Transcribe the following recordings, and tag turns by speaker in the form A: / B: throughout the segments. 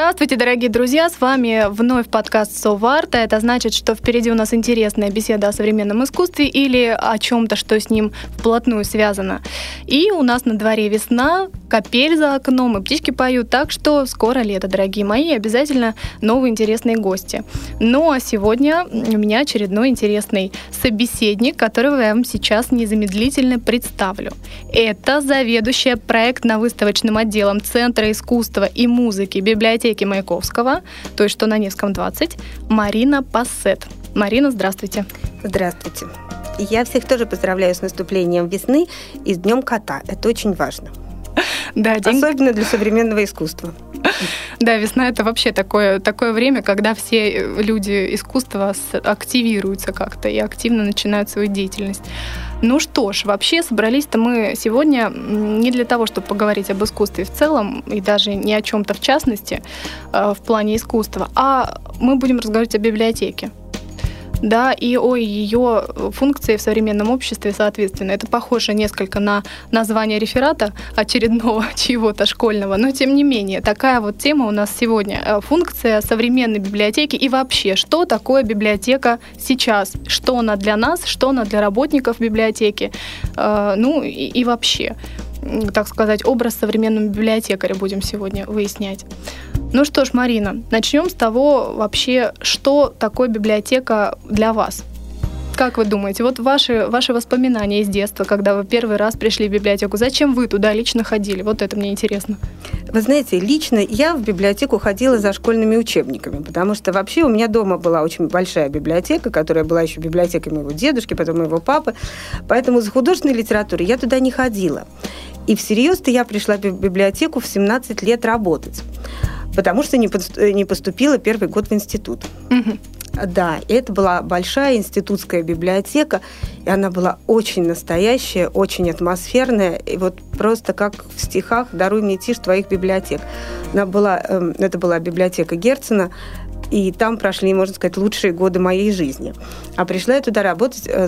A: Здравствуйте, дорогие друзья! С вами вновь подкаст «Соварта». Это значит, что впереди у нас интересная беседа о современном искусстве или о чем-то, что с ним вплотную связано. И у нас на дворе весна, капель за окном, и птички поют, так что скоро лето, дорогие мои, обязательно новые интересные гости. Ну а сегодня у меня очередной интересный собеседник, которого я вам сейчас незамедлительно представлю. Это заведующая проектно-выставочным отделом Центра искусства и музыки библиотеки библиотеки Маяковского, то есть что на Невском 20, Марина Пассет. Марина, здравствуйте.
B: Здравствуйте. Я всех тоже поздравляю с наступлением весны и с Днем кота. Это очень важно. Да, день... Особенно для современного искусства.
A: Да, весна это вообще такое, такое время, когда все люди искусства активируются как-то и активно начинают свою деятельность. Ну что ж, вообще собрались-то мы сегодня не для того, чтобы поговорить об искусстве в целом и даже не о чем-то в частности э, в плане искусства, а мы будем разговаривать о библиотеке да, и о ее функции в современном обществе, соответственно. Это похоже несколько на название реферата очередного чего-то школьного, но тем не менее, такая вот тема у нас сегодня. Э, функция современной библиотеки и вообще, что такое библиотека сейчас, что она для нас, что она для работников библиотеки, э, ну и, и вообще так сказать, образ современного библиотекаря будем сегодня выяснять. Ну что ж, Марина, начнем с того вообще, что такое библиотека для вас. Как вы думаете, вот ваши, ваши воспоминания из детства, когда вы первый раз пришли в библиотеку, зачем вы туда лично ходили? Вот это мне интересно.
B: Вы знаете, лично я в библиотеку ходила за школьными учебниками, потому что вообще у меня дома была очень большая библиотека, которая была еще библиотекой моего дедушки, потом моего папы. Поэтому за художественной литературой я туда не ходила. И всерьез-то я пришла в библиотеку в 17 лет работать потому что не поступила первый год в институт. Угу. Да, это была большая институтская библиотека, и она была очень настоящая, очень атмосферная, и вот просто как в стихах «Даруй мне тишь твоих библиотек». Она была, эм, это была библиотека Герцена, и там прошли, можно сказать, лучшие годы моей жизни. А пришла я туда работать э,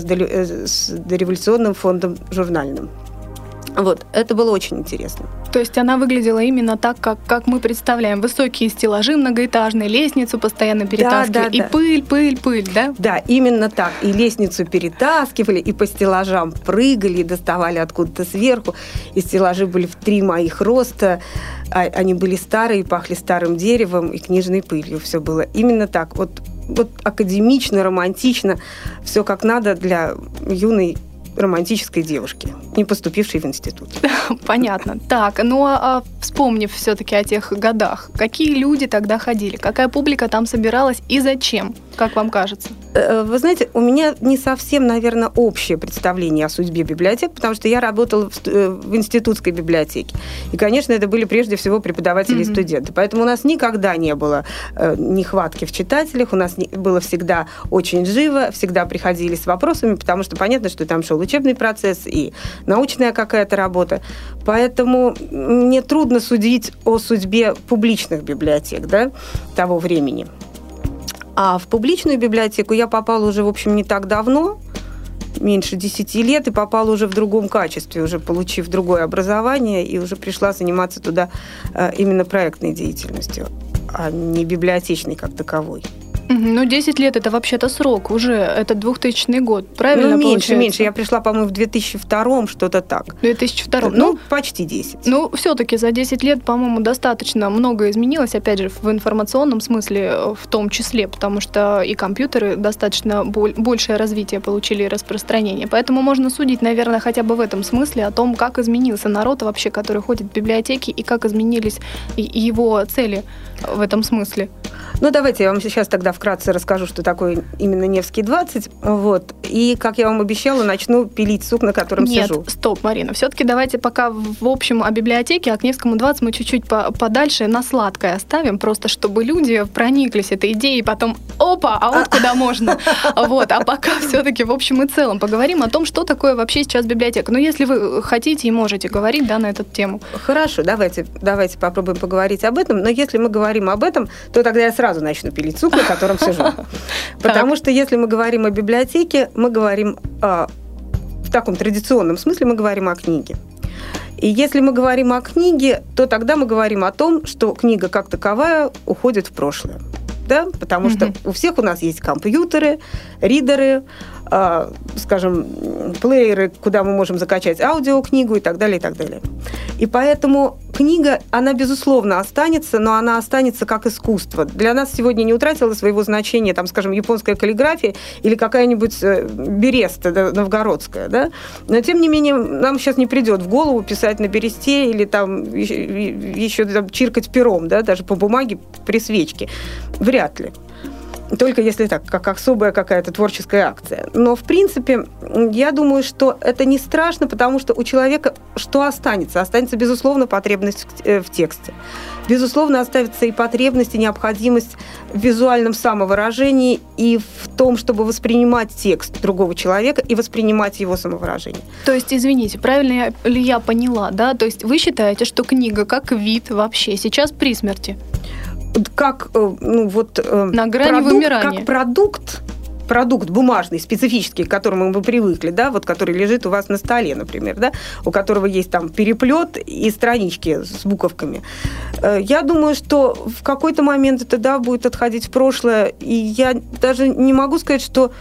B: с э, дореволюционным фондом журнальным. Вот, это было очень интересно.
A: То есть она выглядела именно так, как, как мы представляем. Высокие стеллажи многоэтажные, лестницу постоянно перетаскивали, да, да, и да. пыль, пыль, пыль, да?
B: Да, именно так. И лестницу перетаскивали, и по стеллажам прыгали, и доставали откуда-то сверху. И стеллажи были в три моих роста. А, они были старые, пахли старым деревом и книжной пылью. Все было именно так. Вот, вот академично, романтично, все как надо для юной романтической девушки, не поступившей в институт.
A: Понятно. Так, ну а, а вспомнив все-таки о тех годах, какие люди тогда ходили, какая публика там собиралась и зачем, как вам кажется?
B: Э, вы знаете, у меня не совсем, наверное, общее представление о судьбе библиотек, потому что я работала в, э, в институтской библиотеке. И, конечно, это были прежде всего преподаватели mm-hmm. и студенты. Поэтому у нас никогда не было э, нехватки в читателях, у нас не, было всегда очень живо, всегда приходили с вопросами, потому что понятно, что там шел учебный процесс и научная какая-то работа. Поэтому мне трудно судить о судьбе публичных библиотек да, того времени. А в публичную библиотеку я попала уже, в общем, не так давно, меньше 10 лет, и попала уже в другом качестве, уже получив другое образование, и уже пришла заниматься туда э, именно проектной деятельностью, а не библиотечной как таковой.
A: Ну, 10 лет это вообще-то срок уже. Это 2000 год, правильно
B: Ну, меньше, получается? меньше. Я пришла, по-моему, в 2002 что-то так.
A: 2002
B: Ну, ну почти 10.
A: Ну, все-таки за 10 лет, по-моему, достаточно много изменилось, опять же, в информационном смысле в том числе, потому что и компьютеры достаточно большее развитие получили и распространение. Поэтому можно судить, наверное, хотя бы в этом смысле о том, как изменился народ вообще, который ходит в библиотеки, и как изменились его цели в этом смысле.
B: Ну, давайте я вам сейчас тогда вкратце расскажу, что такое именно Невский 20. Вот. И, как я вам обещала, начну пилить сук, на котором
A: Нет,
B: сижу.
A: стоп, Марина. Все-таки давайте пока в общем о библиотеке, а к Невскому 20 мы чуть-чуть по- подальше на сладкое оставим, просто чтобы люди прониклись этой идеей, и потом опа, а вот куда можно. Вот. А пока все-таки в общем и целом поговорим о том, что такое вообще сейчас библиотека. Ну, если вы хотите и можете говорить, да, на эту тему.
B: Хорошо, давайте, давайте попробуем поговорить об этом. Но если мы говорим об этом, то тогда я сразу начну пилить сук, на котором сижу. Потому что если мы говорим о библиотеке, мы говорим а, в таком традиционном смысле, мы говорим о книге. И если мы говорим о книге, то тогда мы говорим о том, что книга как таковая уходит в прошлое. Да? Потому что у всех у нас есть компьютеры, ридеры, а, скажем, плееры, куда мы можем закачать аудиокнигу и так далее, и так далее. И поэтому книга, она, безусловно, останется, но она останется как искусство. Для нас сегодня не утратила своего значения, там, скажем, японская каллиграфия или какая-нибудь э, береста да, новгородская, да? Но, тем не менее, нам сейчас не придет в голову писать на бересте или там еще, еще там, чиркать пером, да, даже по бумаге при свечке. Вряд ли. Только если так, как особая какая-то творческая акция. Но, в принципе, я думаю, что это не страшно, потому что у человека что останется? Останется, безусловно, потребность в- э, тексте. Безусловно, останется и потребность, и необходимость в визуальном самовыражении и в том, чтобы воспринимать текст другого человека и воспринимать его самовыражение.
A: То есть, извините, правильно ли я поняла, да? То есть вы считаете, что книга как вид вообще сейчас при смерти?
B: Как, э, ну, вот... э,
A: На грани
B: продукт,
A: вымирания.
B: Как продукт, продукт бумажный, специфический, к которому мы привыкли, да, вот который лежит у вас на столе, например, да, у которого есть там переплет и странички с буковками. Э, Я думаю, что в какой-то момент это, да, будет отходить в прошлое, и я даже не могу сказать, что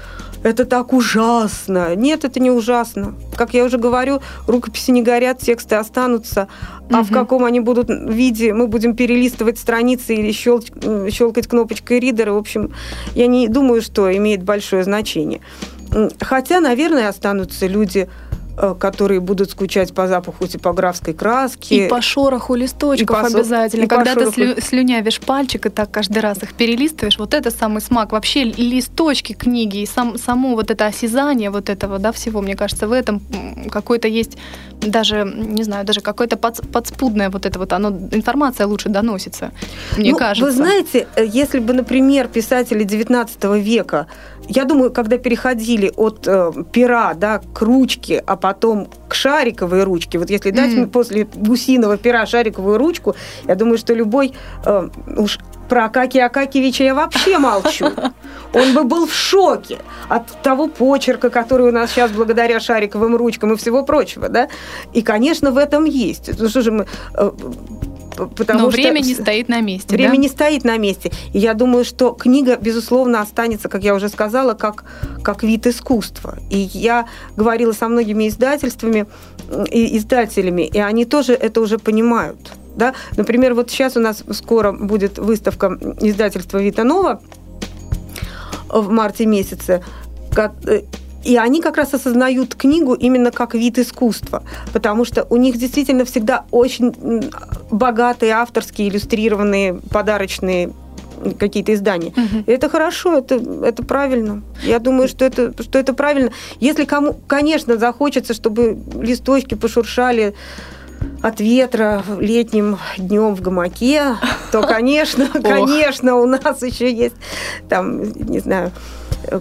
B: это так ужасно. Нет, это не ужасно. Как я уже говорю, рукописи не горят, тексты останутся. А в
A: Мгм.
B: каком они будут виде, мы будем перелистывать страницы или м, щелкать кнопочкой ридера. В общем, я не думаю, что имеет большое значение. Хотя, наверное, останутся люди, которые будут скучать по запаху типографской краски.
A: И по шороху листочков
B: И по
A: обязательно.
B: и по
A: Когда ты слю- слюнявишь пальчик и так каждый раз их перелистываешь, вот это самый смак. Вообще листочки книги и сам, само вот это осязание вот этого, да, всего, мне кажется, в этом какой-то есть даже, не знаю, даже какое-то подс- подспудное вот это вот, оно, информация лучше доносится, мне
B: Ну,
A: кажется.
B: Вы знаете, э, если бы, например, писатели XIX века, я думаю, когда переходили от э, пера да, к ручке, а потом к шариковой ручке, вот если дать мне после гусиного пера шариковую ручку, я думаю, что любой э, уж про Акакия Акакевича я вообще молчу. Он бы был в шоке от того почерка, который у нас сейчас благодаря шариковым ручкам и всего прочего, да. И, конечно, в этом есть. Ну что же мы... э, Потому
A: Но
B: что
A: время не стоит на месте.
B: Время
A: да?
B: не стоит на месте. И я думаю, что книга, безусловно, останется, как я уже сказала, как, как вид искусства. И я говорила со многими издательствами и издателями, и они тоже это уже понимают. Да? Например, вот сейчас у нас скоро будет выставка издательства Вита Нова в марте месяце. И они как раз осознают книгу именно как вид искусства, потому что у них действительно всегда очень богатые авторские, иллюстрированные, подарочные какие-то издания. И это хорошо, это, это правильно. Я думаю, что это, что это правильно. Если кому, конечно, захочется, чтобы листочки пошуршали от ветра летним днем в гамаке, то, конечно, конечно, у нас еще есть там, не знаю,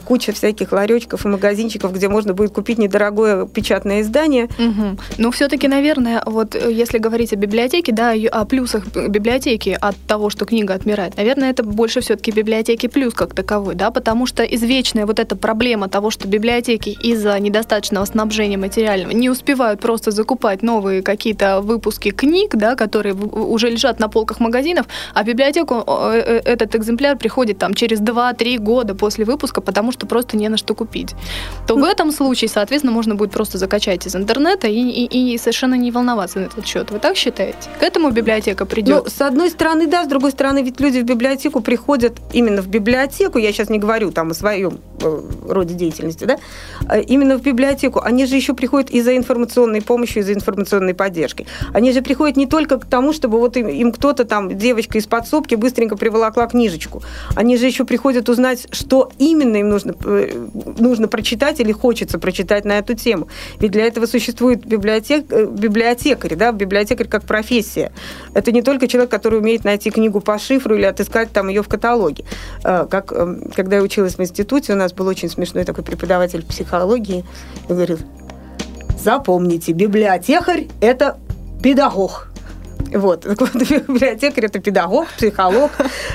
B: куча всяких ларечков и магазинчиков, где можно будет купить недорогое печатное издание.
A: Мгм. Ну, все-таки, наверное, вот э, если говорить о библиотеке, да, о плюсах библиотеки от того, что книга отмирает, наверное, это больше все-таки библиотеки плюс как таковой, да, потому что извечная вот эта проблема того, что библиотеки из-за недостаточного снабжения материального не успевают просто закупать новые какие-то выпуски книг, да, которые уже лежат на полках магазинов, а библиотеку э, э, этот экземпляр приходит там через 2-3 года после выпуска, потому что просто не на что купить, то в этом случае, соответственно, можно будет просто закачать из интернета и, и, и совершенно не волноваться на этот счет. Вы так считаете? К этому библиотека придет?
B: Ну, с одной стороны, да, с другой стороны, ведь люди в библиотеку приходят именно в библиотеку, я сейчас не говорю там о своем э, роде деятельности, да, а именно в библиотеку. Они же еще приходят и за информационной помощью, и за информационной поддержкой. Они же приходят не только к тому, чтобы вот им, им кто-то там, девочка из подсобки, быстренько приволокла книжечку. Они же еще приходят узнать, что именно им нужно, э, нужно прочитать или хочется прочитать на эту тему. Ведь для этого существует библиотек, э, библиотекарь, да, библиотекарь как профессия. Это не только человек, который умеет найти книгу по шифру или отыскать там ее в каталоге. Э, как, когда я училась в институте, у нас был очень смешной такой преподаватель психологии, и говорил, запомните, библиотекарь – это педагог. Вот. Библиотекарь – это педагог, психолог,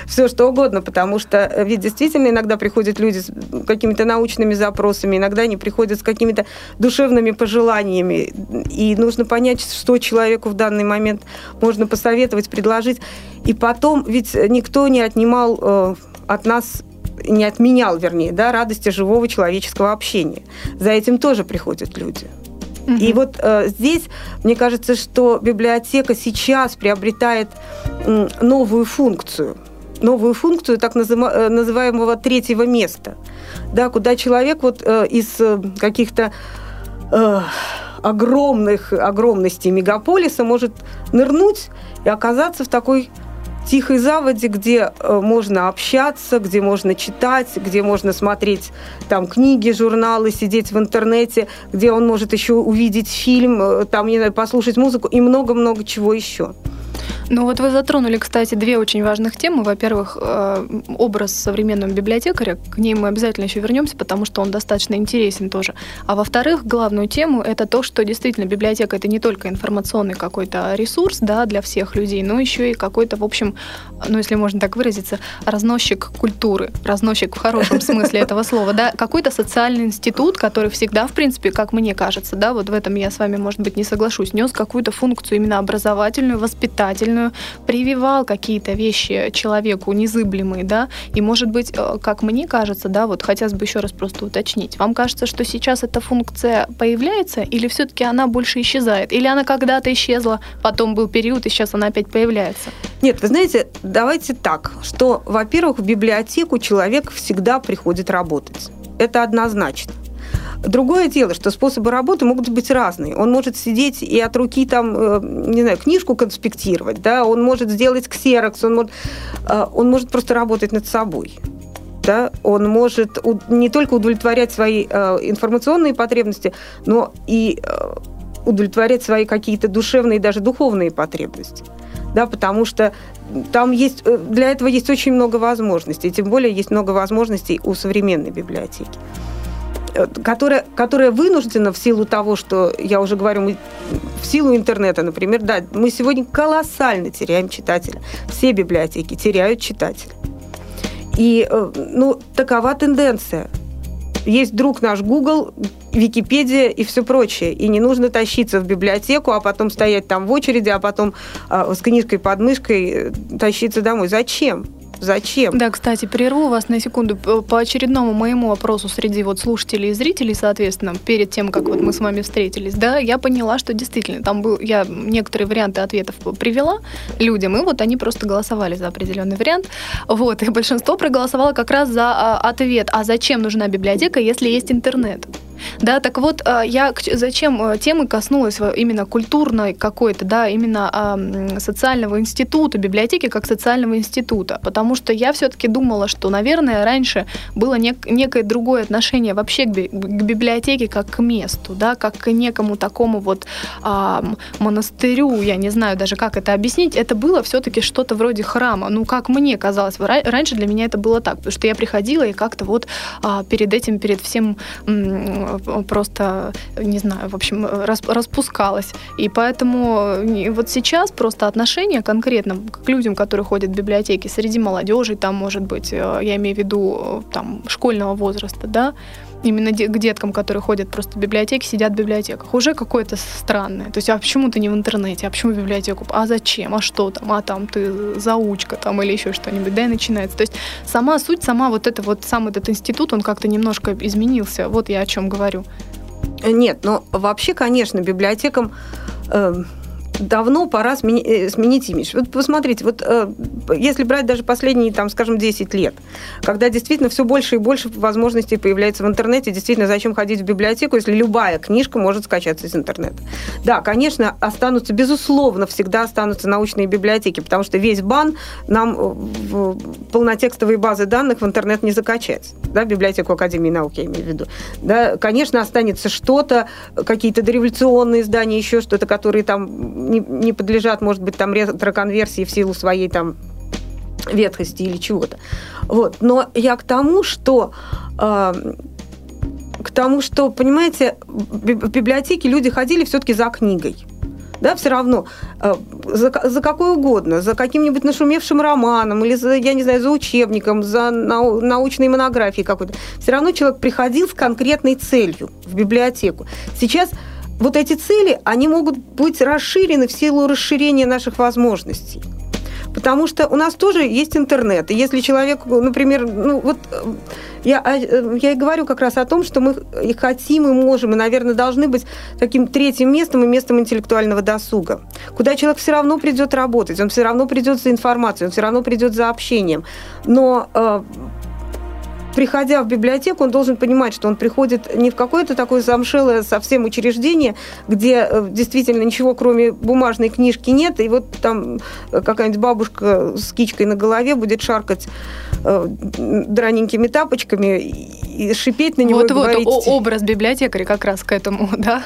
B: все что угодно, потому что э, ведь действительно иногда приходят люди с какими-то научными запросами, иногда они приходят с какими-то душевными пожеланиями, и нужно понять, что человеку в данный момент можно посоветовать, предложить. И потом, ведь никто не отнимал э, от нас не отменял, вернее, да, радости живого человеческого общения. За этим тоже приходят люди. Угу. И вот э, здесь, мне кажется, что библиотека сейчас приобретает э, новую функцию. Новую функцию так э, называемого третьего места, да, куда человек вот э, из э, каких-то э, огромных огромностей мегаполиса может нырнуть и оказаться в такой тихой заводе, где э, можно общаться, где можно читать, где можно смотреть там книги, журналы, сидеть в интернете, где он может еще увидеть фильм, э, там, не знаю, послушать музыку и много-много чего еще.
A: Ну вот вы затронули, кстати, две очень важных темы. Во-первых, э, образ современного библиотекаря, к ней мы обязательно еще вернемся, потому что он достаточно интересен тоже. А во-вторых, главную тему это то, что действительно библиотека это не только информационный какой-то ресурс да, для всех людей, но еще и какой-то, в общем, ну если можно так выразиться, разносчик культуры, разносчик в хорошем смысле этого слова, да, какой-то социальный институт, который всегда, в принципе, как мне кажется, да, вот в этом я с вами, может быть, не соглашусь, нес какую-то функцию именно образовательную, воспитательную, сознательную, прививал какие-то вещи человеку незыблемые, да, и, может быть, э, как мне кажется, да, вот хотелось бы еще раз просто уточнить, вам кажется, что сейчас эта функция появляется, или все-таки она больше исчезает, или она когда-то исчезла, потом был период, и сейчас она опять появляется?
B: Нет, вы знаете, давайте так, что, во-первых, в библиотеку человек всегда приходит работать. Это однозначно. Другое дело, что способы работы могут быть разные. Он может сидеть и от руки там, э, не знаю, книжку конспектировать, да, он может сделать ксерокс, он может, э, он может просто работать над собой. Да, он может не только удовлетворять свои э, информационные потребности, но и удовлетворять свои какие-то душевные даже духовные потребности. Да, потому что там есть, для этого есть очень много возможностей, тем более есть много возможностей у современной библиотеки которая, которая вынуждена в силу того, что, я уже говорю, мы, в силу интернета, например, да, мы сегодня колоссально теряем читателя. Все библиотеки теряют читателя. И, э, ну, такова тенденция. Есть друг наш Google, Википедия и все прочее. И не нужно тащиться в библиотеку, а потом стоять там в очереди, а потом а, с книжкой под мышкой э, тащиться домой. Зачем? Зачем?
A: Да, кстати, прерву вас на секунду. По очередному моему вопросу среди вот слушателей и зрителей, соответственно, перед тем, как вот мы с вами встретились, да, я поняла, что действительно там был, я некоторые варианты ответов привела людям, и вот они просто голосовали за определенный вариант. Вот, и большинство проголосовало как раз за а, ответ, а зачем нужна библиотека, если есть интернет? Да, так вот, а, я зачем а, темы коснулась именно культурной какой-то, да, именно а, социального института, библиотеки как социального института, потому что я все-таки думала, что, наверное, раньше было нек- некое другое отношение вообще к библиотеке как к месту, да, как к некому такому вот а, монастырю, я не знаю даже, как это объяснить, это было все-таки что-то вроде храма, ну, как мне казалось, раньше для меня это было так, потому что я приходила и как-то вот а, перед этим, перед всем просто, не знаю, в общем, распускалась. И поэтому вот сейчас просто отношение конкретно к людям, которые ходят в библиотеки, среди молодежи, там, может быть, э, я имею в виду, там, школьного возраста, да, именно к деткам, которые ходят просто в библиотеки, сидят в библиотеках, уже какое-то странное. То есть, а почему ты не в интернете, а почему в библиотеку, а зачем, а что там, а там ты заучка там или еще что-нибудь, да, и начинается. То есть сама суть, сама вот это вот, сам этот институт, он как-то немножко изменился. Вот я о чем говорю.
B: Нет, но вообще, конечно, библиотекам э, давно пора смени, э, сменить имидж. Вот посмотрите, вот э, если брать даже последние, там, скажем, 10 лет, когда действительно все больше и больше возможностей появляется в интернете, действительно, зачем ходить в библиотеку, если любая книжка может скачаться из интернета. Да, конечно, останутся, безусловно, всегда останутся научные библиотеки, потому что весь бан нам в полнотекстовые базы данных в интернет не закачать. Да, библиотеку Академии наук, я имею в виду. Да, конечно, останется что-то, какие-то дореволюционные издания, еще что-то, которые там не, не подлежат, может быть, там ретроконверсии в силу своей там ветхости или чего-то. Вот. Но я к тому, что э, к тому, что, понимаете, в библиотеке люди ходили все-таки за книгой. Да, все равно э, за, за какой угодно, за каким-нибудь нашумевшим романом или за, я не знаю, за учебником, за нау, научной монографией какой-то. Все равно человек приходил с конкретной целью в библиотеку. Сейчас вот эти цели, они могут быть расширены в силу расширения наших возможностей. Потому что у нас тоже есть интернет. И если человек, например, ну вот я, а, я и говорю как раз о том, что мы и хотим, и можем, и, наверное, должны быть таким третьим местом и местом интеллектуального досуга, куда человек все равно придет работать, он все равно придет за информацией, он все равно придет за общением. Но э, приходя в библиотеку, он должен понимать, что он приходит не в какое-то такое замшелое совсем учреждение, где э, действительно ничего кроме бумажной книжки нет, и вот там какая-нибудь бабушка с кичкой на голове будет шаркать э, драненькими тапочками и шипеть на него
A: вот,
B: и
A: вот,
B: говорить...
A: образ библиотекаря как раз к этому, да?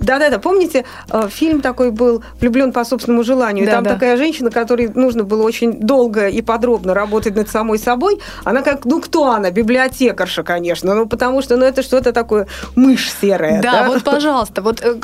B: Да-да-да, помните, э, фильм такой был «Влюблен по собственному желанию», и там да. такая женщина, которой нужно было очень долго и подробно работать над самой собой, она как, ну кто она? Библиотекарша, конечно, ну потому что, ну это что-то такое мышь серая.
A: Да, да? вот, пожалуйста, вот э,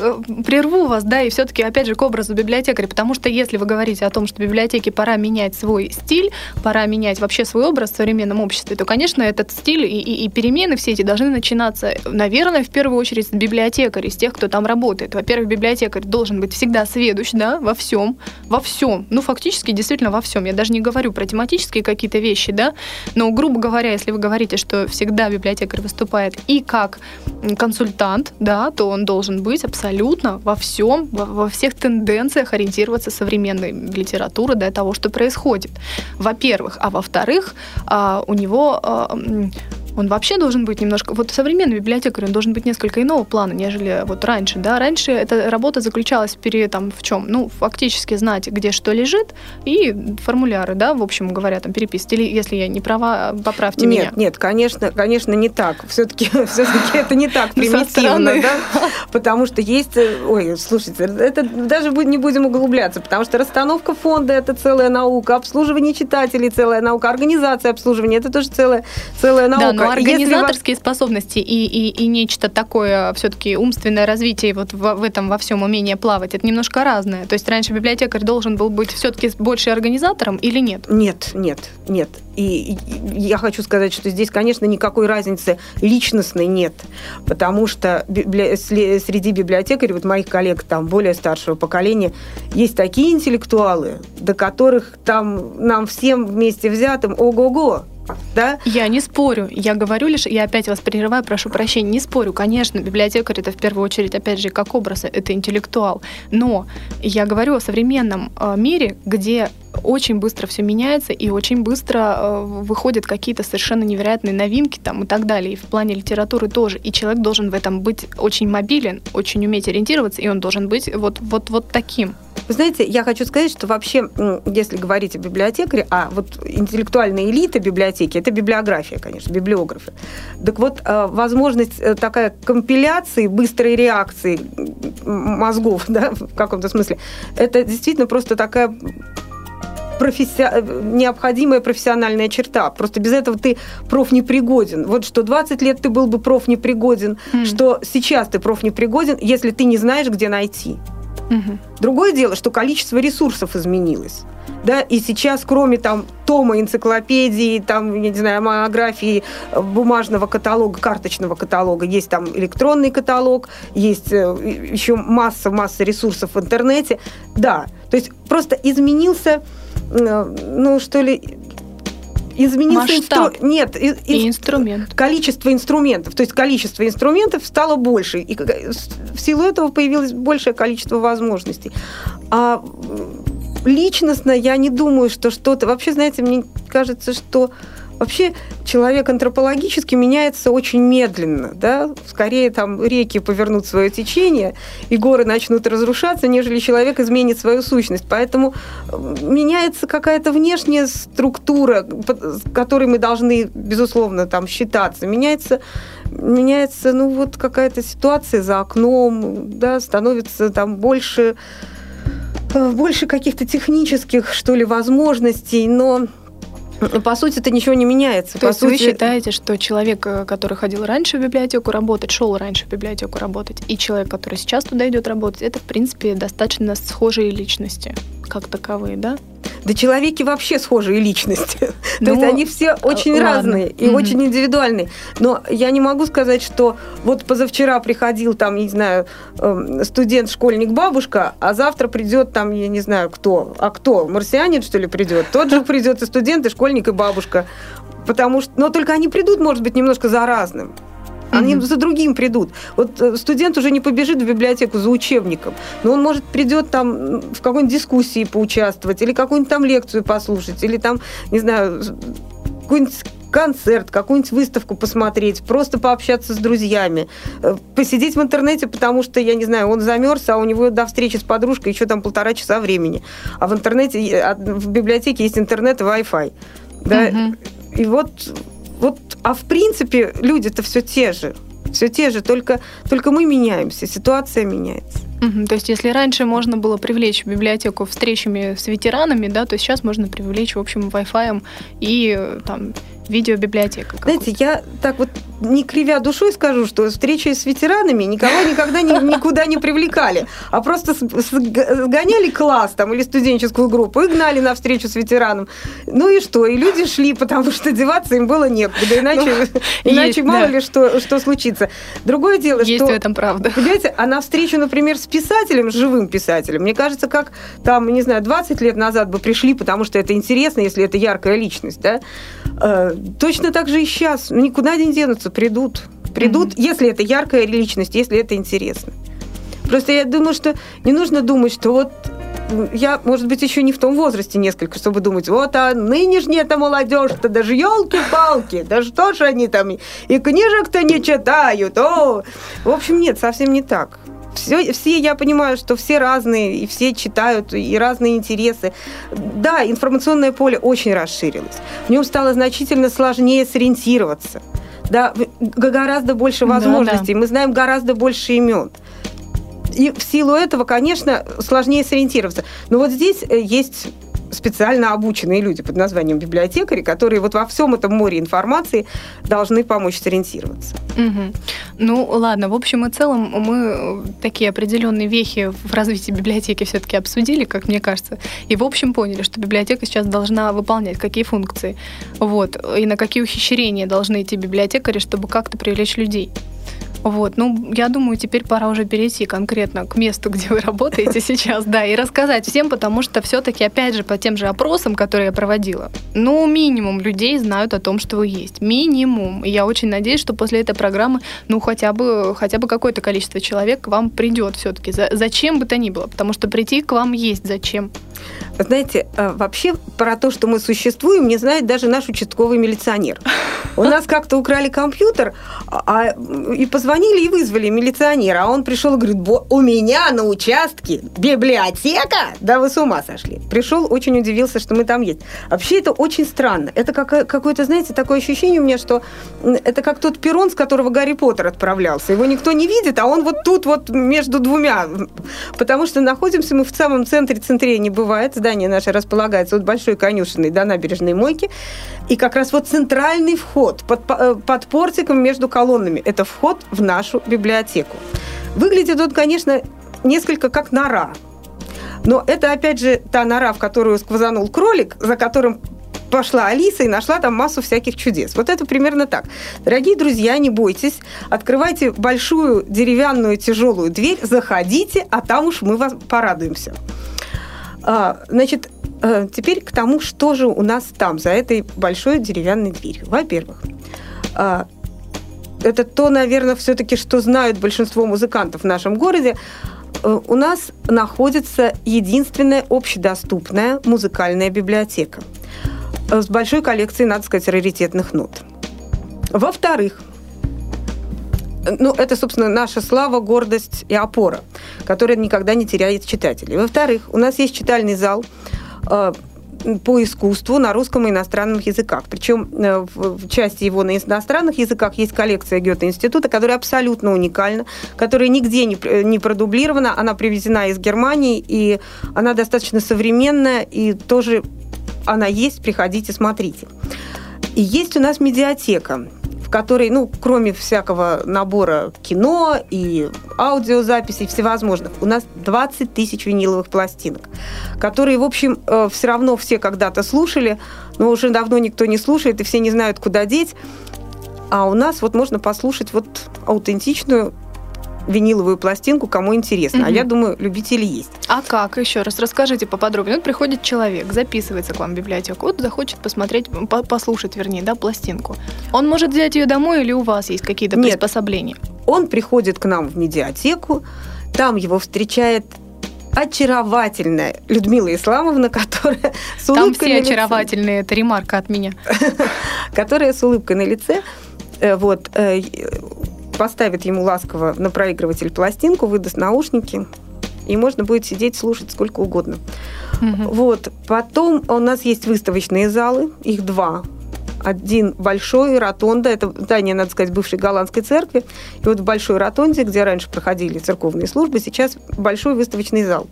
A: прерву вас, да, и все-таки, опять же, к образу библиотекаря, потому что если вы говорите о том, что библиотеке пора менять свой стиль, пора менять вообще свой образ в современном обществе, то, конечно, этот стиль и, и, и перемены все эти должны начинаться, наверное, в первую очередь с библиотекарей, с тех, кто там работает. Во-первых, библиотекарь должен быть всегда сведущ, да, во всем, во всем. Ну, фактически, действительно во всем. Я даже не говорю про тематические какие-то вещи, да, но, грубо говоря, если вы говорите, что всегда библиотекарь выступает и как консультант, да, то он должен быть абсолютно во всем, во, во всех тенденциях ориентироваться современной литературы, да, того, что происходит. Во-первых. А во-вторых, а, у него а, он вообще должен быть немножко... Вот современный библиотекарь, он должен быть несколько иного плана, нежели вот раньше, да. Раньше эта работа заключалась в, там, в чем? Ну, фактически знать, где что лежит, и формуляры, да, в общем говоря, там, переписывать. Или, если я не права, поправьте
B: нет,
A: меня.
B: Нет, нет, конечно, конечно, не так. Все-таки все это не так примитивно, да? Потому что есть... Ой, слушайте, это даже не будем углубляться, потому что расстановка фонда – это целая наука, обслуживание читателей – целая наука, организация обслуживания – это тоже целая, целая наука.
A: Но организаторские вас... способности и, и, и нечто такое все-таки умственное развитие вот в, в этом во всем умение плавать, это немножко разное. То есть раньше библиотекарь должен был быть все-таки больше организатором или нет?
B: Нет, нет, нет. И, и я хочу сказать, что здесь, конечно, никакой разницы личностной нет, потому что библи... среди библиотекарей, вот моих коллег там более старшего поколения, есть такие интеллектуалы, до которых там нам всем вместе взятым ого-го да?
A: Я не спорю. Я говорю лишь, я опять вас прерываю, прошу прощения, не спорю. Конечно, библиотекарь это в первую очередь, опять же, как образ, это интеллектуал. Но я говорю о современном э, мире, где очень быстро все меняется и очень быстро э, выходят какие-то совершенно невероятные новинки там и так далее. И в плане литературы тоже. И человек должен в этом быть очень мобилен, очень уметь ориентироваться, и он должен быть вот, вот, вот таким.
B: Вы знаете, я хочу сказать, что вообще, если говорить о библиотекаре, а вот интеллектуальная элита библиотеки, это библиография, конечно, библиографы. Так вот, э, возможность э, такая компиляции, быстрой реакции мозгов, да, в каком-то смысле, это действительно просто такая професси... необходимая профессиональная черта. Просто без этого ты проф непригоден. Вот что 20 лет ты был бы проф непригоден, mm. что сейчас ты проф непригоден, если ты не знаешь, где найти. Угу. Другое дело, что количество ресурсов изменилось. да, и сейчас, кроме там тома энциклопедии, там, я не знаю, монографии э, бумажного каталога, карточного каталога, есть там электронный каталог, есть э, еще масса, масса ресурсов в интернете. Да, то есть просто изменился, э, ну, что ли, изменился
A: Масштаб.
B: инстру... нет и,
A: и инструмент.
B: количество инструментов. То есть количество инструментов стало больше и в силу этого появилось большее количество возможностей. А личностно я не думаю что что-то вообще знаете мне кажется что Вообще человек антропологически меняется очень медленно, да, скорее там реки повернут свое течение, и горы начнут разрушаться, нежели человек изменит свою сущность. Поэтому меняется какая-то внешняя структура, с которой мы должны, безусловно, там считаться. Меняется меняется, ну, вот какая-то ситуация за окном, да, становится там больше, э, больше каких-то технических, что ли, возможностей, но по сути, это ничего не меняется.
A: То
B: По
A: есть
B: сути...
A: вы считаете, что человек, э, который ходил раньше в библиотеку работать, шел раньше в библиотеку работать, и человек, который сейчас туда идет работать, это, в принципе, достаточно схожие личности как таковые, да?
B: Да человеки вообще схожие личности.
A: Ну,
B: То есть они все очень
A: ладно.
B: разные и
A: Мгм.
B: очень индивидуальные. Но я не могу сказать, что вот позавчера приходил там, не знаю, эм, студент, школьник, бабушка, а завтра придет там, я не знаю, кто. А кто? Марсианин, что ли, придет? Тот же придет и студент, и школьник, и бабушка. Потому что, но только они придут, может быть, немножко за разным. Они
A: Мгм.
B: за другим придут. Вот э, студент уже не побежит в библиотеку за учебником, но он, может, придет там в какой-нибудь дискуссии поучаствовать, или какую-нибудь там лекцию послушать, или там, не знаю, какой-нибудь концерт, какую-нибудь выставку посмотреть, просто пообщаться с друзьями, э, посидеть в интернете, потому что, я не знаю, он замерз, а у него до встречи с подружкой еще там полтора часа времени. А в интернете, а в библиотеке есть интернет и Wi-Fi. Да?
A: Мгм.
B: И вот, вот, а в принципе люди-то все те же. Все те же, только, только мы меняемся, ситуация меняется.
A: Мгм. То есть, если раньше можно было привлечь в библиотеку встречами с ветеранами, да, то сейчас можно привлечь, в общем, Wi-Fi и э, там видеобиблиотека.
B: Знаете, я так вот не кривя душой скажу, что встречи с ветеранами никого никогда ни- никуда не привлекали, а просто сгоняли класс там или студенческую группу и гнали на встречу с ветераном. Ну и что? И люди шли, потому что деваться им было некуда, иначе, иначе
A: есть,
B: мало
A: да.
B: ли что, что случится. Другое дело,
A: Есть
B: что...
A: в этом правда.
B: Понимаете, а на встречу, например, с писателем, с живым писателем, мне кажется, как там, не знаю, 20 лет назад бы пришли, потому что это интересно, если это яркая личность, да, Э, точно так же и сейчас. Ну, Никуда не денутся, придут. Придут, если это яркая личность, если это интересно. Просто я думаю, что не нужно думать, что вот я, может быть, еще не в том возрасте несколько, чтобы думать, вот, а нынешняя-то молодежь-то даже елки-палки, да что ж они там, и и книжек-то не читают, о! В общем, нет, совсем не так. Все, все, я понимаю, что все разные, и все читают, и разные интересы. Да, информационное поле очень расширилось. В нем стало значительно сложнее сориентироваться. Да, гораздо больше
A: Да,
B: возможностей. Мы знаем гораздо больше имен. И в силу этого, конечно, сложнее сориентироваться. Но вот здесь э, есть специально обученные люди под названием библиотекари, которые вот во всем этом море информации должны помочь сориентироваться.
A: Мгм. Ну, ладно, в общем и целом мы э, такие определенные вехи в развитии библиотеки все-таки обсудили, как мне кажется, и в общем поняли, что библиотека сейчас должна выполнять какие функции, вот, и на какие ухищрения должны идти библиотекари, чтобы как-то привлечь людей. Вот, ну, я думаю, теперь пора уже перейти конкретно к месту, где вы работаете сейчас, да, и рассказать всем, потому что все-таки, опять же, по тем же опросам, которые я проводила, ну, минимум людей знают о том, что вы есть. Минимум. И я очень надеюсь, что после этой программы, ну, хотя бы, хотя бы какое-то количество человек к вам придет все-таки. За, зачем бы то ни было, потому что прийти к вам есть зачем.
B: Знаете, а, вообще про то, что мы существуем, не знает даже наш участковый милиционер. У нас как-то украли компьютер а, и позвонили и вызвали милиционера. А он пришел и говорит, «Бо- у меня на участке библиотека? Да вы с ума сошли. Пришел, очень удивился, что мы там есть. Вообще это очень странно. Это как- какое-то, знаете, такое ощущение у меня, что это как тот перрон, с которого Гарри Поттер отправлялся. Его никто не видит, а он вот тут вот между двумя. Потому что находимся мы в самом центре, центре не бывает. Здание наше располагается от большой конюшенной до набережной мойки. И как раз вот центральный вход под, э, под портиком между колоннами. Это вход в нашу библиотеку. Выглядит он, конечно, несколько как нора. Но это, опять же, та нора, в которую сквозанул кролик, за которым пошла Алиса и нашла там массу всяких чудес. Вот это примерно так. Дорогие друзья, не бойтесь, открывайте большую деревянную тяжелую дверь, заходите, а там уж мы вас порадуемся. А, значит, э, теперь к тому, что же у нас там, за этой большой деревянной дверью. Во-первых, а, это то, наверное, все-таки, что знают большинство музыкантов в нашем городе, э, у нас находится единственная общедоступная музыкальная библиотека – с большой коллекцией, надо сказать, раритетных нот. Во-вторых, ну, это, собственно, наша слава, гордость и опора, которая никогда не теряет читателей. Во-вторых, у нас есть читальный зал э, по искусству на русском и иностранных языках. Причем э, в части его на иностранных языках есть коллекция Гёте-института, которая абсолютно уникальна, которая нигде не, не продублирована, она привезена из Германии, и она достаточно современная и тоже она есть, приходите, смотрите. И есть у нас медиатека, в которой, ну, кроме всякого набора кино и аудиозаписей всевозможных, у нас 20 тысяч виниловых пластинок, которые, в общем, э, все равно все когда-то слушали, но уже давно никто не слушает, и все не знают, куда деть. А у нас вот можно послушать вот аутентичную виниловую пластинку, кому интересно. Угу. А я думаю, любители есть.
A: А как? Еще раз расскажите поподробнее. Вот приходит человек, записывается к вам в библиотеку, вот захочет посмотреть, послушать, вернее, да, пластинку. Он может взять ее домой или у вас есть какие-то Нет. приспособления?
B: Он приходит к нам в медиатеку, там его встречает очаровательная Людмила Исламовна, которая
A: с улыбкой Там все очаровательные, это ремарка от меня.
B: которая с улыбкой на лице э, вот, э, поставит ему ласково на проигрыватель пластинку, выдаст наушники, и можно будет сидеть, слушать сколько угодно. Угу. Вот. Потом у нас есть выставочные залы, их два. Один большой, ротонда, это здание, надо сказать, бывшей голландской церкви. И вот в большой ротонде, где раньше проходили церковные службы, сейчас большой выставочный зал.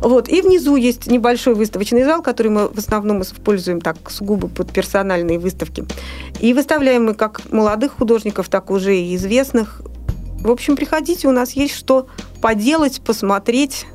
B: Вот. И внизу есть небольшой выставочный зал, который мы в основном используем так сугубо под персональные выставки. И выставляем мы как молодых художников, так уже и известных. В общем, приходите, у нас есть что поделать, посмотреть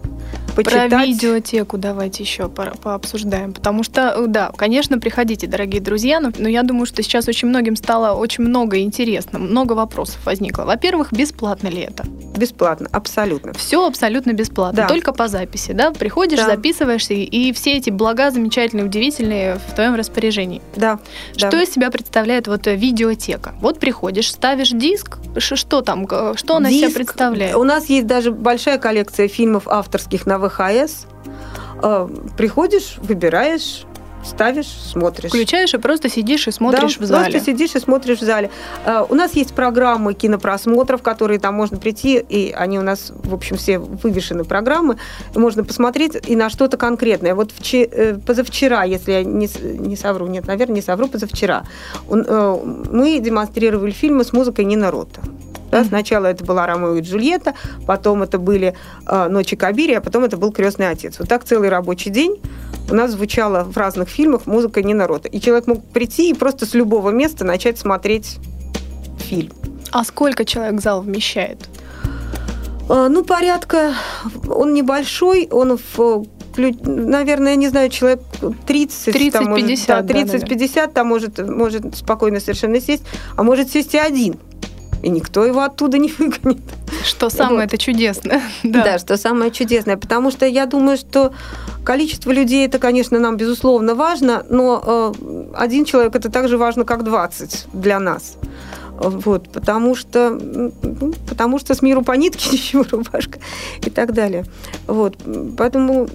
B: почитать.
A: Про видеотеку давайте еще по пообсуждаем. Потому что, э, да, конечно, приходите, дорогие друзья, но, но я думаю, что сейчас очень многим стало очень много интересно, много вопросов возникло. Во-первых, бесплатно ли это?
B: Бесплатно, абсолютно.
A: Все абсолютно бесплатно, да. только по записи, да? Приходишь, да. записываешься, и все эти блага замечательные, удивительные в твоем распоряжении.
B: Да.
A: Что да. из себя представляет вот э, видеотека? Вот приходишь, ставишь диск, что там, что она диск. себя представляет?
B: У нас есть даже большая коллекция фильмов авторских на ВХС. Э, приходишь, выбираешь, ставишь, смотришь.
A: Включаешь и просто сидишь и смотришь
B: да,
A: в зале.
B: Просто сидишь и смотришь в зале. Uh, у нас есть программы кинопросмотров, которые там можно прийти, и они у нас, в общем, все вывешены программы. Можно посмотреть и на что-то конкретное. Вот э, позавчера, если я не, не совру, нет, наверное, не совру, позавчера, uh, мы демонстрировали фильмы с музыкой Нина Рота. Да? Сначала это была Ромео и Джульетта, потом это были э, Ночи Кабири, а потом это был Крестный отец. Вот так целый рабочий день у нас звучала в разных фильмах музыка не народа. И человек мог прийти и просто с любого места начать смотреть фильм.
A: А сколько человек зал вмещает?
B: А, ну, порядка... Он небольшой, он в наверное, я не знаю, человек 30,
A: 30 там, 50, да,
B: 30-50, да, там может, может спокойно совершенно сесть, а может сесть и один и никто его оттуда не выгонит.
A: Что самое это чудесное.
B: Да. да, что самое чудесное. Потому что я думаю, что количество людей, это, конечно, нам, безусловно, важно, но э, один человек это так же важно, как 20 для нас. Вот, потому что, ну, потому что с миру по нитке, ничего рубашка и так далее. Вот, поэтому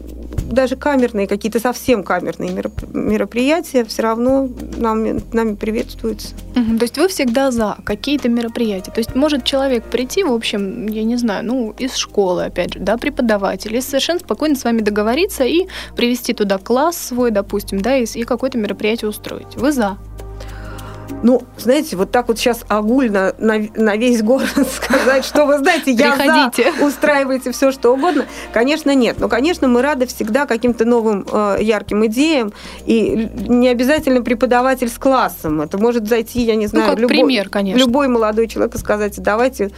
B: даже камерные, какие-то совсем камерные мероприятия все равно нам, нами приветствуются.
A: Угу, то есть вы всегда за какие-то мероприятия? То есть может человек прийти, в общем, я не знаю, ну, из школы, опять же, да, преподаватель, и совершенно спокойно с вами договориться и привести туда класс свой, допустим, да, и, и какое-то мероприятие устроить. Вы за?
B: Ну, знаете, вот так вот сейчас огульно на, на весь город сказать, что вы знаете, я за, устраивайте все, что угодно. Конечно, нет. Но, конечно, мы рады всегда каким-то новым э, ярким идеям. И не обязательно преподаватель с классом. Это может зайти, я не ну, знаю, ну,
A: любой, пример, конечно.
B: любой молодой человек и сказать, давайте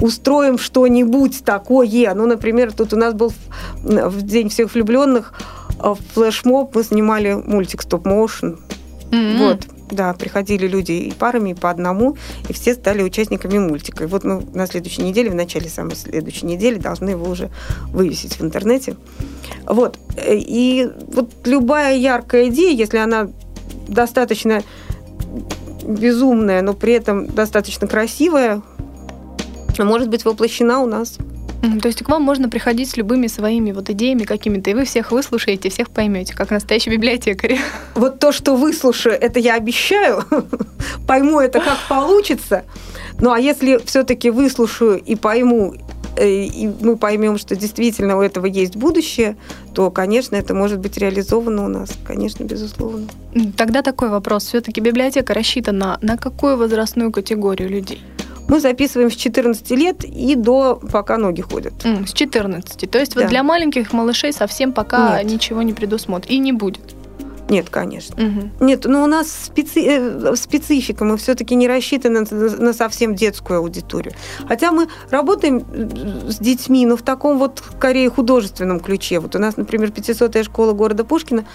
B: устроим что-нибудь такое. Ну, например, тут у нас был в День всех влюбленных э, флешмоб, мы снимали мультик стоп-моушен. Mm-hmm. Вот. Да, приходили люди и парами, и по одному, и все стали участниками мультика. И вот мы на следующей неделе, в начале самой следующей недели, должны его уже вывесить в интернете. Вот. И вот любая яркая идея, если она достаточно безумная, но при этом достаточно красивая, может быть воплощена у нас.
A: То есть к вам можно приходить с любыми своими вот идеями какими-то, и вы всех выслушаете, всех поймете, как настоящий библиотекарь.
B: Вот то, что выслушаю, это я обещаю. Пойму это как получится. Ну а если все-таки выслушаю и пойму, э, и мы поймем, что действительно у этого есть будущее, то, конечно, это может быть реализовано у нас, конечно, безусловно.
A: Тогда такой вопрос. Все-таки библиотека рассчитана на какую возрастную категорию людей?
B: Мы записываем с 14 лет и до пока ноги ходят.
A: Mm, с 14. То есть да. вот для маленьких малышей совсем пока Нет. ничего не предусмотрено и не будет.
B: Нет, конечно. Угу. Нет, но у нас специ... Э, специфика, мы все-таки не рассчитаны на совсем детскую аудиторию. Хотя мы работаем э, с детьми, но в таком вот, скорее, художественном ключе. Вот у нас, например, 500-я школа города Пушкина,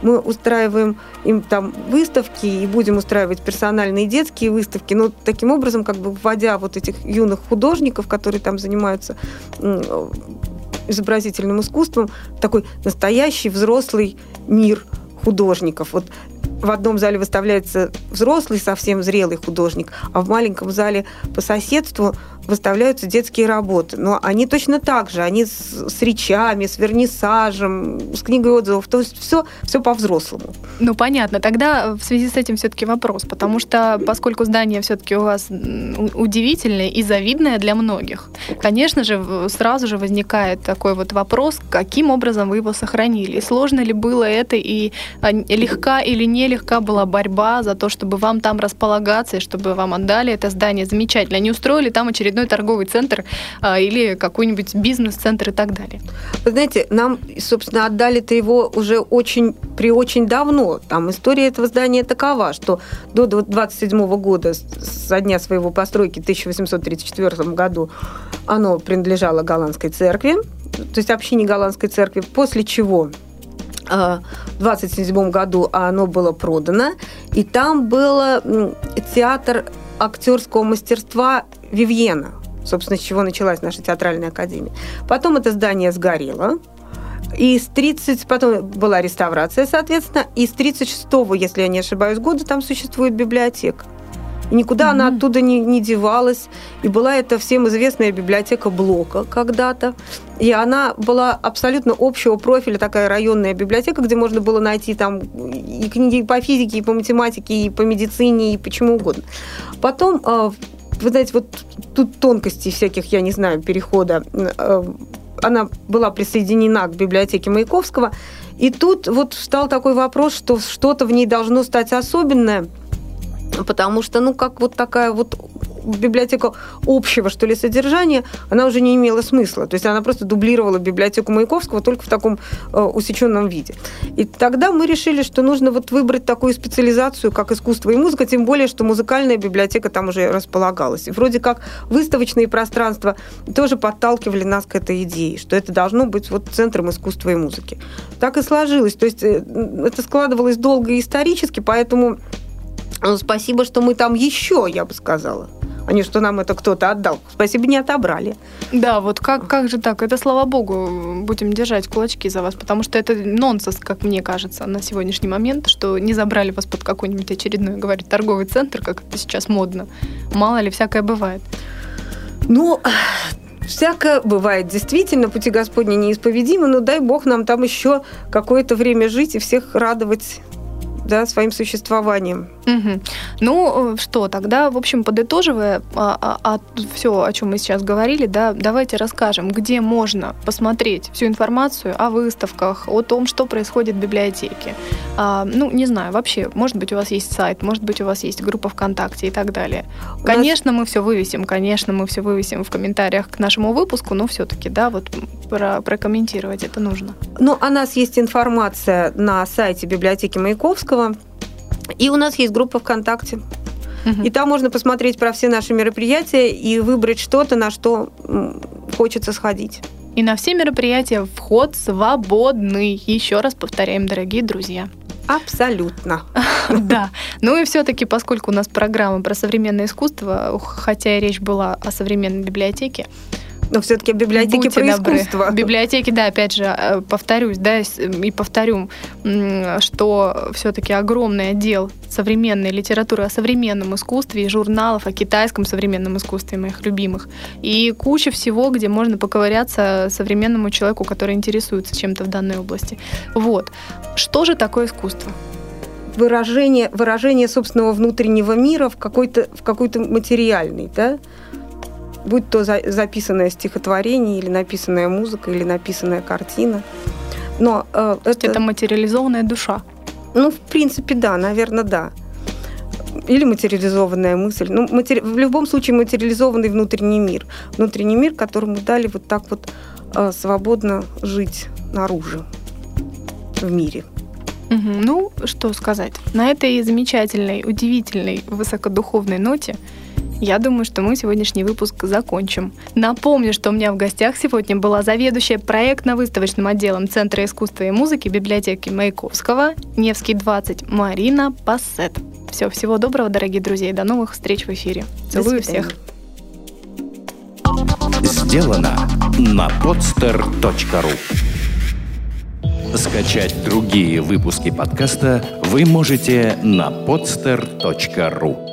B: мы устраиваем им там выставки и будем устраивать персональные детские выставки. Но таким образом, как бы вводя вот этих юных художников, которые там занимаются изобразительным искусством, такой настоящий взрослый мир – художников. Вот в одном зале выставляется взрослый, совсем зрелый художник, а в маленьком зале по соседству выставляются детские работы. Но они точно так же, они с, с речами, с вернисажем, с книгой отзывов. То есть все, все по-взрослому.
A: Ну, понятно. Тогда в связи с этим все-таки вопрос, потому что поскольку здание все-таки у вас удивительное и завидное для многих, конечно же, сразу же возникает такой вот вопрос, каким образом вы его сохранили. Сложно ли было это и а, легка или нелегка была борьба за то, чтобы вам там располагаться и чтобы вам отдали это здание замечательно. Не устроили там очередной очередной торговый центр а, или какой-нибудь бизнес-центр и так далее.
B: Вы знаете, нам, собственно, отдали-то его уже очень, при очень давно. Там история этого здания такова, что до 27 года, со дня своего постройки, в 1834 году, оно принадлежало голландской церкви, то есть общине голландской церкви, после чего а, в 27 году оно было продано, и там был театр актерского мастерства Вивьена, собственно, с чего началась наша театральная академия. Потом это здание сгорело, и с 30, потом была реставрация, соответственно, и с 36-го, если я не ошибаюсь, года там существует библиотека. И никуда mm-hmm. она оттуда не, не девалась. И была это всем известная библиотека Блока когда-то. И она была абсолютно общего профиля, такая районная библиотека, где можно было найти там и книги по физике, и по математике, и по медицине, и почему угодно. Потом а, вы знаете, вот тут тонкости всяких, я не знаю, перехода. А, она была присоединена к библиотеке Маяковского. И тут вот встал такой вопрос, что что-то в ней должно стать особенное – потому что, ну, как вот такая вот библиотека общего, что ли, содержания, она уже не имела смысла. То есть она просто дублировала библиотеку Маяковского только в таком э, усеченном виде. И тогда мы решили, что нужно вот выбрать такую специализацию, как искусство и музыка, тем более, что музыкальная библиотека там уже располагалась. И вроде как выставочные пространства тоже подталкивали нас к этой идее, что это должно быть вот центром искусства и музыки. Так и сложилось. То есть э, это складывалось долго и исторически, поэтому спасибо, что мы там еще, я бы сказала а не что нам это кто-то отдал. Спасибо, не отобрали.
A: Да, вот как, как же так? Это, слава богу, будем держать кулачки за вас, потому что это нонсенс, как мне кажется, на сегодняшний момент, что не забрали вас под какой-нибудь очередной, говорит, торговый центр, как это сейчас модно. Мало ли, всякое бывает.
B: Ну, Всякое бывает, действительно, пути Господни неисповедимы, но дай Бог нам там еще какое-то время жить и всех радовать да, своим существованием.
A: Угу. Ну что, тогда, в общем, подытоживая а, а, а, все, о чем мы сейчас говорили, да, давайте расскажем, где можно посмотреть всю информацию о выставках, о том, что происходит в библиотеке. А, ну, не знаю, вообще, может быть, у вас есть сайт, может быть, у вас есть группа ВКонтакте и так далее. У конечно, нас... мы все вывесим, конечно, мы все вывесим в комментариях к нашему выпуску, но все-таки, да, вот про прокомментировать это нужно.
B: Ну, о нас есть информация на сайте библиотеки Маяковского, и у нас есть группа ВКонтакте. И там можно посмотреть про все наши мероприятия и выбрать что-то, на что хочется сходить.
A: И на все мероприятия вход свободный. Еще раз повторяем, дорогие друзья.
B: Абсолютно.
A: Да. Ну и все-таки, поскольку у нас программа про современное искусство, хотя и речь была о современной библиотеке,
B: но все-таки библиотеки Будьте про добры. искусство.
A: Библиотеки, да, опять же, э, повторюсь, да, и повторю, что все-таки огромный отдел современной литературы о современном искусстве и журналов о китайском современном искусстве, моих любимых. И куча всего, где можно поковыряться современному человеку, который интересуется чем-то в данной области. Вот. Что же такое искусство?
B: Выражение, выражение собственного внутреннего мира в какой-то в какой-то материальный, да? Будь то за, записанное стихотворение или написанная музыка или написанная картина.
A: Но э, это... это материализованная душа.
B: Ну, в принципе, да, наверное, да. Или материализованная мысль. Ну, матери... в любом случае материализованный внутренний мир. Внутренний мир, которому дали вот так вот э, свободно жить наружу, в мире.
A: Угу. Ну, что сказать. На этой замечательной, удивительной, высокодуховной ноте я думаю, что мы сегодняшний выпуск закончим. Напомню, что у меня в гостях сегодня была заведующая проектно-выставочным отделом Центра искусства и музыки библиотеки Маяковского, Невский 20, Марина Пассет. Все, всего доброго, дорогие друзья, и до новых встреч в эфире. Целую всех.
C: Сделано на podster.ru Скачать другие выпуски подкаста вы можете на podster.ru